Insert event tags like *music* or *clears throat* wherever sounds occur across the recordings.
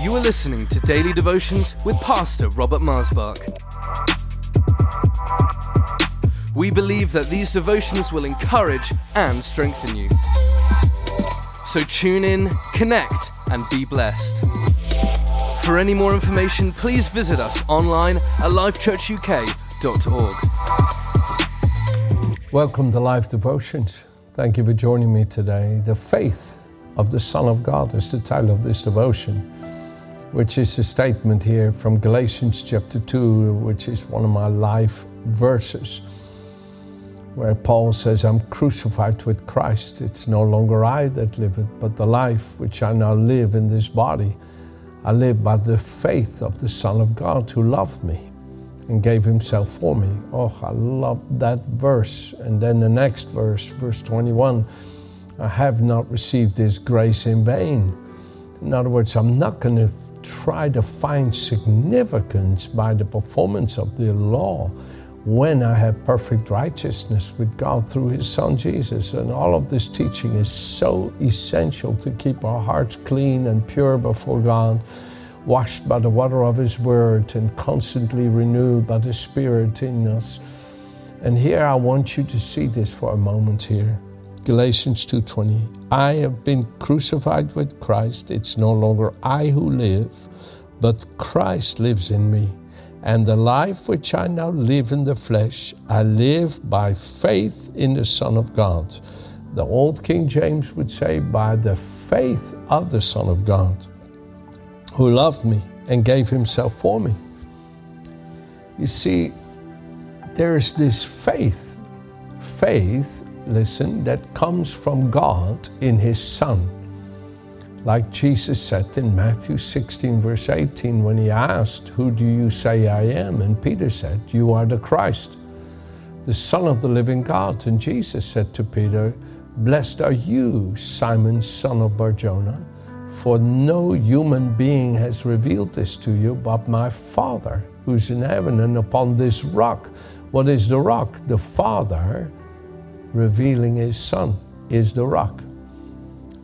You are listening to Daily Devotions with Pastor Robert Maasbach. We believe that these devotions will encourage and strengthen you. So tune in, connect, and be blessed. For any more information, please visit us online at lifechurchuk.org. Welcome to Life Devotions. Thank you for joining me today. The faith of the Son of God is the title of this devotion, which is a statement here from Galatians chapter 2, which is one of my life verses, where Paul says, I'm crucified with Christ. It's no longer I that liveth, but the life which I now live in this body, I live by the faith of the Son of God who loved me and gave himself for me. Oh, I love that verse. And then the next verse, verse 21 I have not received this grace in vain. In other words, I'm not going to try to find significance by the performance of the law when I have perfect righteousness with God through His Son Jesus. And all of this teaching is so essential to keep our hearts clean and pure before God washed by the water of His Word and constantly renewed by the Spirit in us. And here I want you to see this for a moment here. Galatians 2:20 I have been crucified with Christ. It's no longer I who live but Christ lives in me. And the life which I now live in the flesh I live by faith in the Son of God. The old King James would say by the faith of the Son of God who loved me and gave himself for me. You see, there is this faith, faith, listen, that comes from God in his Son. Like Jesus said in Matthew 16, verse 18, when he asked, Who do you say I am? And Peter said, You are the Christ, the Son of the living God. And Jesus said to Peter, Blessed are you, Simon, son of Barjona for no human being has revealed this to you but my Father who's in heaven. And upon this rock, what is the rock? The Father revealing His Son is the rock.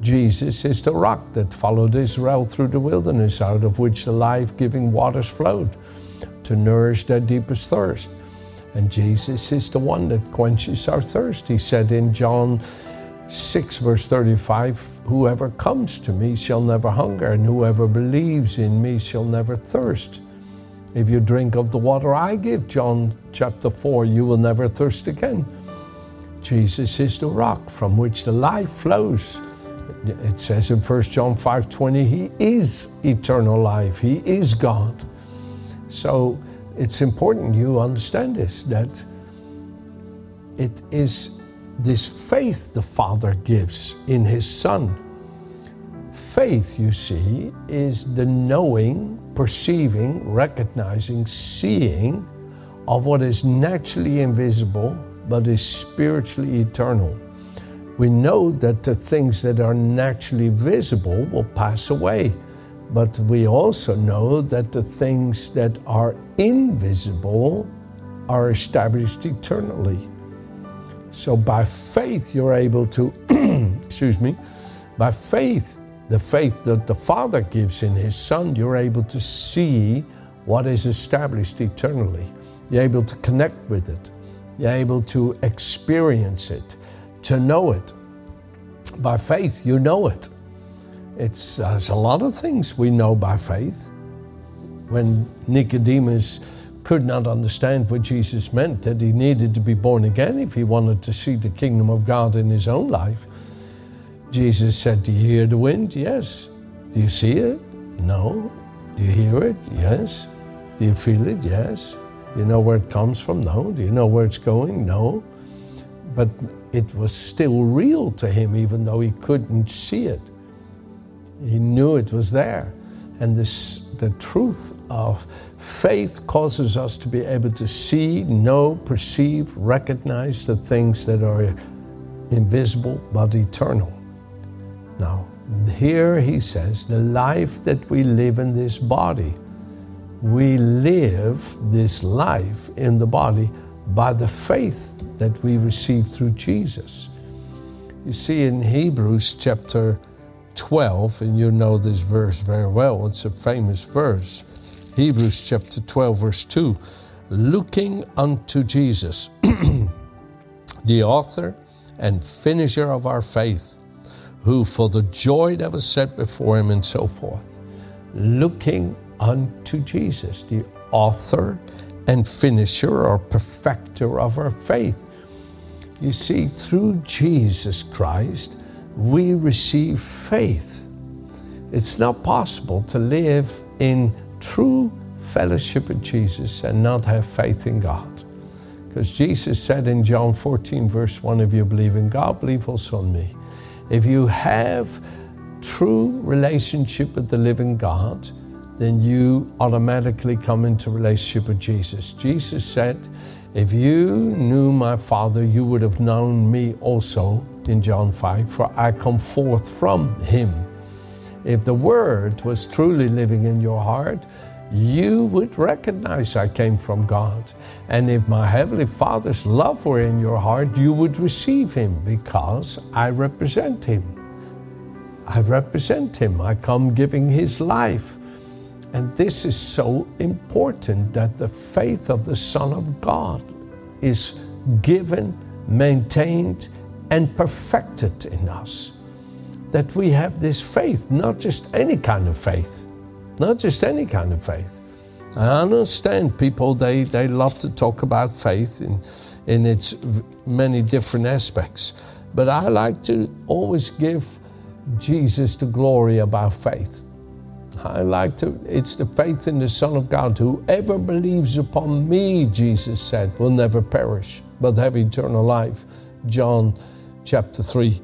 Jesus is the rock that followed Israel through the wilderness, out of which the life giving waters flowed to nourish their deepest thirst. And Jesus is the one that quenches our thirst. He said in John 6, verse 35 Whoever comes to me shall never hunger, and whoever believes in me shall never thirst. If you drink of the water I give, John chapter 4, you will never thirst again. Jesus is the rock from which the life flows. It says in 1 John 5:20, He is eternal life. He is God. So it's important you understand this that it is this faith the Father gives in His Son. Faith, you see, is the knowing, perceiving, recognizing, seeing of what is naturally invisible but is spiritually eternal. We know that the things that are naturally visible will pass away, but we also know that the things that are invisible are established eternally. So by faith, you're able to, *clears throat* excuse me, by faith, the faith that the Father gives in His Son, you're able to see what is established eternally. You're able to connect with it. You're able to experience it, to know it. By faith, you know it. It's, uh, it's a lot of things we know by faith. When Nicodemus could not understand what Jesus meant, that he needed to be born again if he wanted to see the kingdom of God in his own life. Jesus said, Do you hear the wind? Yes. Do you see it? No. Do you hear it? Yes. Do you feel it? Yes. You know where it comes from? No. Do you know where it's going? No. But it was still real to him, even though he couldn't see it. He knew it was there. And this, the truth of faith causes us to be able to see, know, perceive, recognize the things that are invisible but eternal. Now, here he says, the life that we live in this body, we live this life in the body by the faith that we receive through Jesus. You see, in Hebrews chapter 12, and you know this verse very well, it's a famous verse. Hebrews chapter 12, verse 2 looking unto Jesus, *clears throat* the author and finisher of our faith, who for the joy that was set before him and so forth, looking unto Jesus, the author and finisher or perfecter of our faith. You see, through Jesus Christ, we receive faith. It's not possible to live in true fellowship with Jesus and not have faith in God. Because Jesus said in John 14, verse 1, if you believe in God, believe also in me. If you have true relationship with the living God, then you automatically come into relationship with Jesus. Jesus said, if you knew my Father, you would have known me also in John 5, for I come forth from him. If the Word was truly living in your heart, you would recognize I came from God. And if my Heavenly Father's love were in your heart, you would receive Him because I represent Him. I represent Him. I come giving His life. And this is so important that the faith of the Son of God is given, maintained, and perfected in us. That we have this faith, not just any kind of faith not just any kind of faith. I understand people, they, they love to talk about faith in, in its many different aspects. But I like to always give Jesus the glory about faith. I like to, it's the faith in the Son of God. Whoever believes upon me, Jesus said, will never perish, but have eternal life. John chapter 3.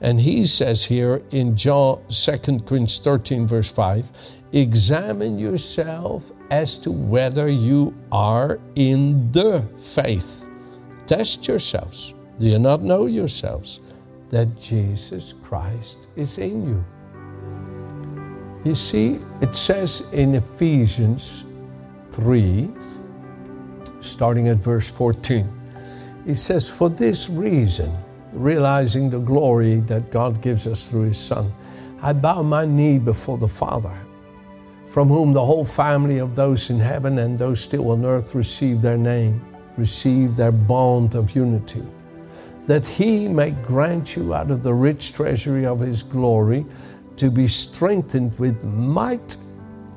And he says here in John 2 Corinthians 13, verse 5, examine yourself as to whether you are in the faith. Test yourselves. Do you not know yourselves that Jesus Christ is in you? You see, it says in Ephesians 3, starting at verse 14, it says, For this reason, realizing the glory that God gives us through His Son, I bow my knee before the Father from whom the whole family of those in heaven and those still on earth receive their name, receive their bond of unity, that he may grant you out of the rich treasury of his glory to be strengthened with might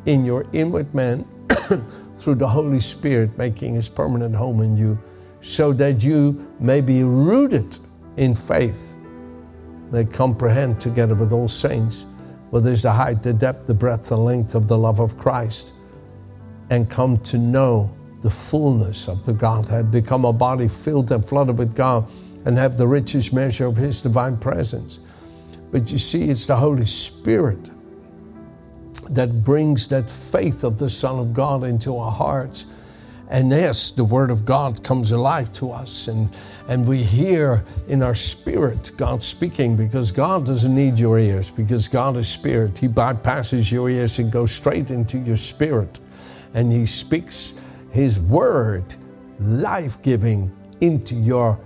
in your inward man *coughs* through the Holy Spirit making his permanent home in you, so that you may be rooted in faith, may comprehend together with all saints well, there's the height, the depth, the breadth, the length of the love of Christ, and come to know the fullness of the Godhead, become a body filled and flooded with God, and have the richest measure of His divine presence. But you see, it's the Holy Spirit that brings that faith of the Son of God into our hearts and yes, the Word of God comes alive to us, and, and we hear in our spirit God speaking because God doesn't need your ears, because God is spirit. He bypasses your ears and goes straight into your spirit. And He speaks His Word, life giving, into your,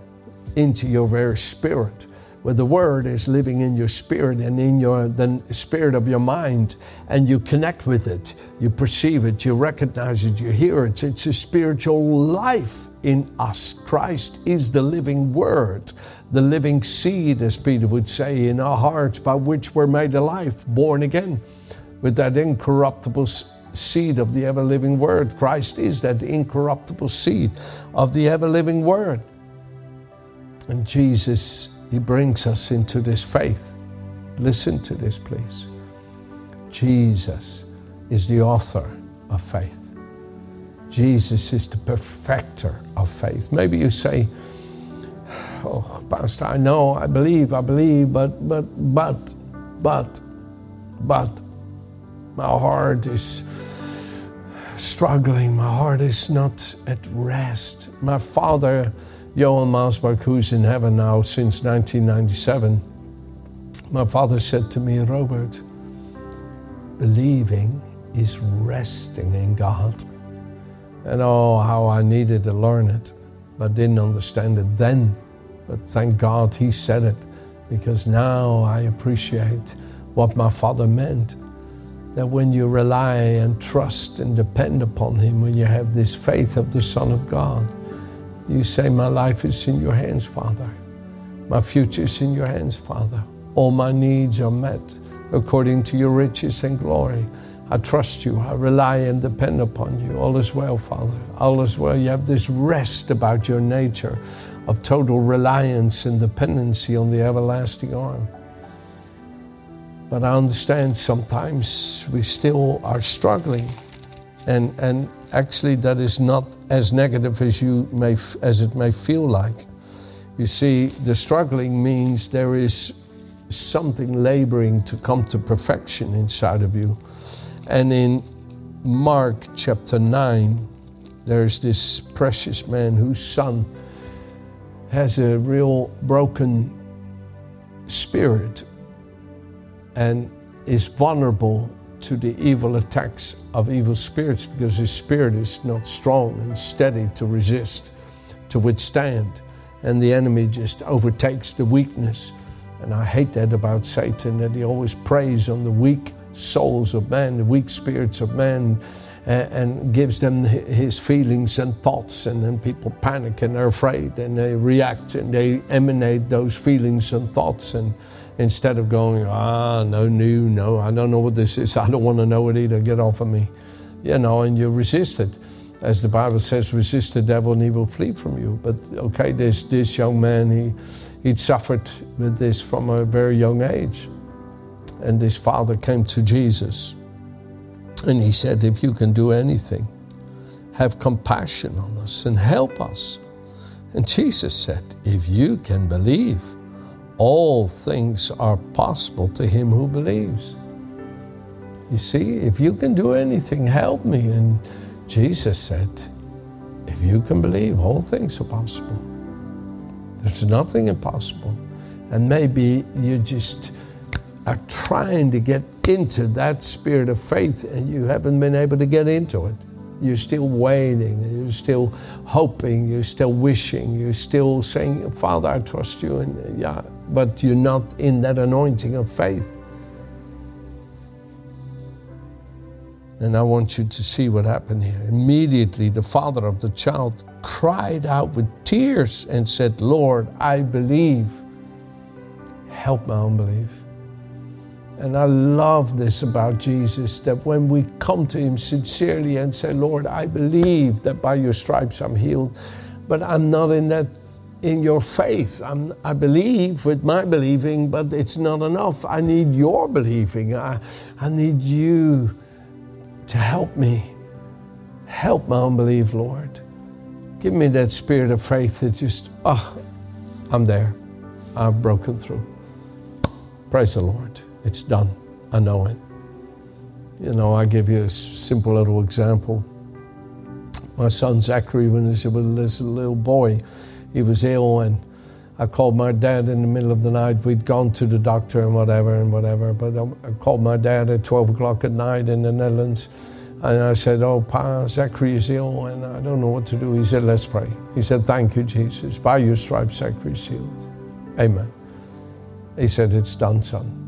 into your very spirit where the word is living in your spirit and in your the spirit of your mind and you connect with it. You perceive it you recognize it you hear it. It's a spiritual life in us. Christ is the living word. The living seed as peter would say in our hearts by which we're made alive born again with that incorruptible seed of the ever living word. Christ is that incorruptible seed of the ever living word. And jesus he brings us into this faith. Listen to this, please. Jesus is the author of faith. Jesus is the perfecter of faith. Maybe you say, Oh, Pastor, I know, I believe, I believe, but, but, but, but, but, my heart is struggling. My heart is not at rest. My father Johan Maasbach, who's in heaven now since 1997, my father said to me, Robert, believing is resting in God. And oh, how I needed to learn it, but didn't understand it then. But thank God he said it because now I appreciate what my father meant. That when you rely and trust and depend upon Him, when you have this faith of the Son of God, you say, My life is in your hands, Father. My future is in your hands, Father. All my needs are met according to your riches and glory. I trust you. I rely and depend upon you. All is well, Father. All is well. You have this rest about your nature of total reliance and dependency on the everlasting arm. But I understand sometimes we still are struggling. And, and actually, that is not as negative as, you may, as it may feel like. You see, the struggling means there is something laboring to come to perfection inside of you. And in Mark chapter 9, there's this precious man whose son has a real broken spirit and is vulnerable to the evil attacks of evil spirits because his spirit is not strong and steady to resist, to withstand. And the enemy just overtakes the weakness. And I hate that about Satan, that he always preys on the weak souls of men, the weak spirits of men, and, and gives them his feelings and thoughts. And then people panic and they're afraid and they react and they emanate those feelings and thoughts. And instead of going, ah, no new, no, I don't know what this is, I don't want to know it either, get off of me. You know, and you resist it. As the Bible says, resist the devil and he will flee from you. But okay, this, this young man, he, he'd suffered with this from a very young age. And his father came to Jesus and he said, If you can do anything, have compassion on us and help us. And Jesus said, If you can believe, all things are possible to him who believes. You see, if you can do anything, help me. And Jesus said, If you can believe, all things are possible. There's nothing impossible. And maybe you just are trying to get into that spirit of faith and you haven't been able to get into it. You're still waiting, you're still hoping, you're still wishing, you're still saying, Father, I trust you. And yeah, but you're not in that anointing of faith. And I want you to see what happened here. Immediately, the father of the child cried out with tears and said, Lord, I believe. Help my unbelief. And I love this about Jesus that when we come to Him sincerely and say, Lord, I believe that by your stripes I'm healed, but I'm not in that in your faith. I'm, I believe with my believing, but it's not enough. I need your believing. I, I need you to help me. Help my unbelief, Lord. Give me that spirit of faith that just, oh, I'm there. I've broken through. Praise the Lord. It's done. I know it. You know, I give you a simple little example. My son Zachary, when he was a little boy, he was ill, and I called my dad in the middle of the night. We'd gone to the doctor and whatever and whatever, but I called my dad at 12 o'clock at night in the Netherlands. And I said, Oh, Pa, Zachary is ill and I don't know what to do. He said, Let's pray. He said, Thank you, Jesus. By your stripes, Zachary is healed. Amen. He said, It's done, son.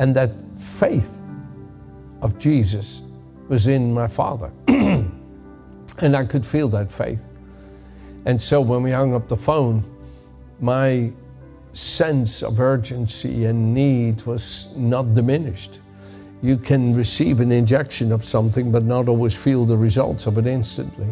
And that faith of Jesus was in my father. *clears throat* and I could feel that faith. And so when we hung up the phone, my sense of urgency and need was not diminished. You can receive an injection of something, but not always feel the results of it instantly.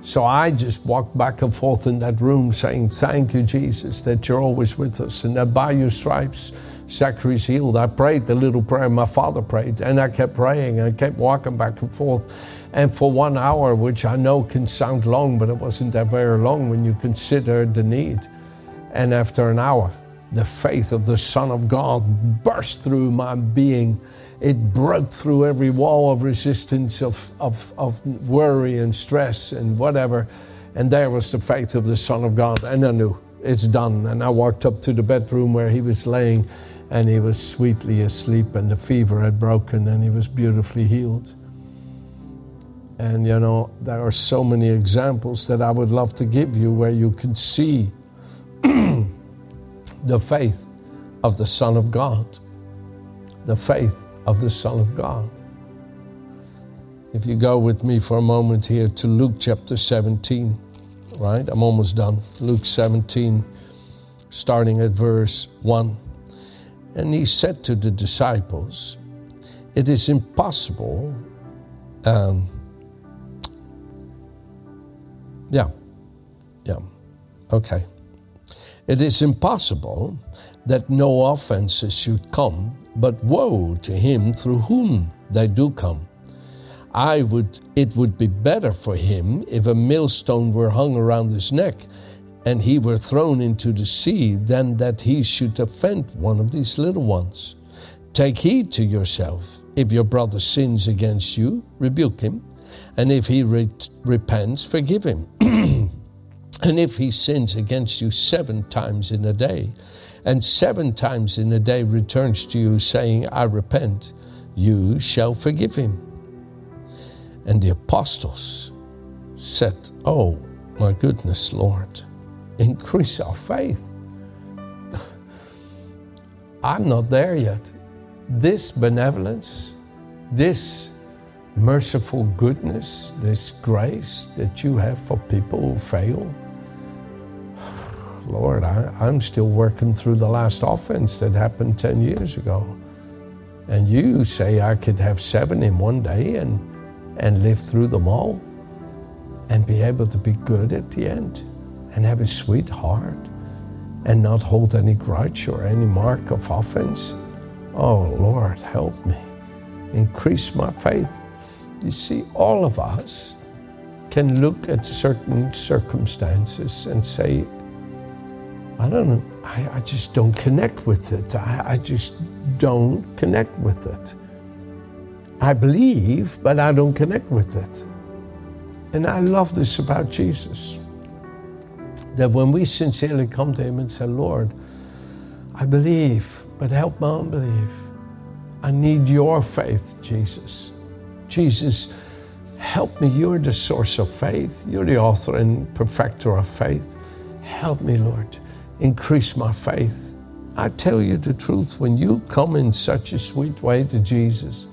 So I just walked back and forth in that room saying, Thank you, Jesus, that you're always with us and that by your stripes, Zachary's healed. I prayed the little prayer my father prayed, and I kept praying. I kept walking back and forth. And for one hour, which I know can sound long, but it wasn't that very long when you consider the need. And after an hour, the faith of the Son of God burst through my being. It broke through every wall of resistance, of, of, of worry and stress and whatever. And there was the faith of the Son of God. And I knew it's done. And I walked up to the bedroom where he was laying and he was sweetly asleep, and the fever had broken, and he was beautifully healed. And you know, there are so many examples that I would love to give you where you can see *clears throat* the faith of the Son of God. the faith of the Son of God. If you go with me for a moment here to Luke chapter 17, right? I'm almost done. Luke 17, starting at verse 1. And he said to the disciples, It is impossible. Um, yeah, yeah, okay. It is impossible that no offenses should come, but woe to him through whom they do come. I would it would be better for him if a millstone were hung around his neck and he were thrown into the sea than that he should offend one of these little ones. Take heed to yourself. If your brother sins against you, rebuke him, and if he re- repents, forgive him. *clears throat* and if he sins against you seven times in a day, and seven times in a day returns to you saying, I repent, you shall forgive him. And the apostles said, Oh, my goodness, Lord, increase our faith. I'm not there yet. This benevolence, this merciful goodness, this grace that you have for people who fail. Lord, I, am still working through the last offense that happened 10 years ago. And you say I could have seven in one day and and live through them all and be able to be good at the end and have a sweet heart and not hold any grudge or any mark of offense. Oh Lord, help me. Increase my faith. You see, all of us can look at certain circumstances and say, I don't I, I just don't connect with it. I, I just don't connect with it. I believe, but I don't connect with it. And I love this about Jesus that when we sincerely come to Him and say, Lord, I believe, but help my unbelief. I need your faith, Jesus. Jesus, help me. You're the source of faith. You're the author and perfecter of faith. Help me, Lord. Increase my faith. I tell you the truth, when you come in such a sweet way to Jesus,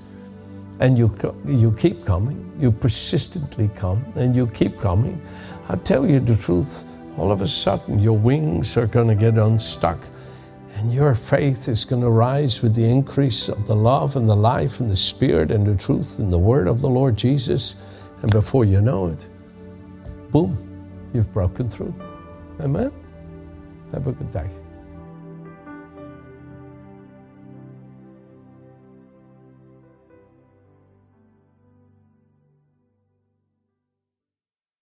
and you, you keep coming, you persistently come, and you keep coming, I tell you the truth, all of a sudden your wings are going to get unstuck and your faith is going to rise with the increase of the love and the life and the spirit and the truth and the word of the Lord Jesus. And before you know it, boom, you've broken through. Amen? Have a good day.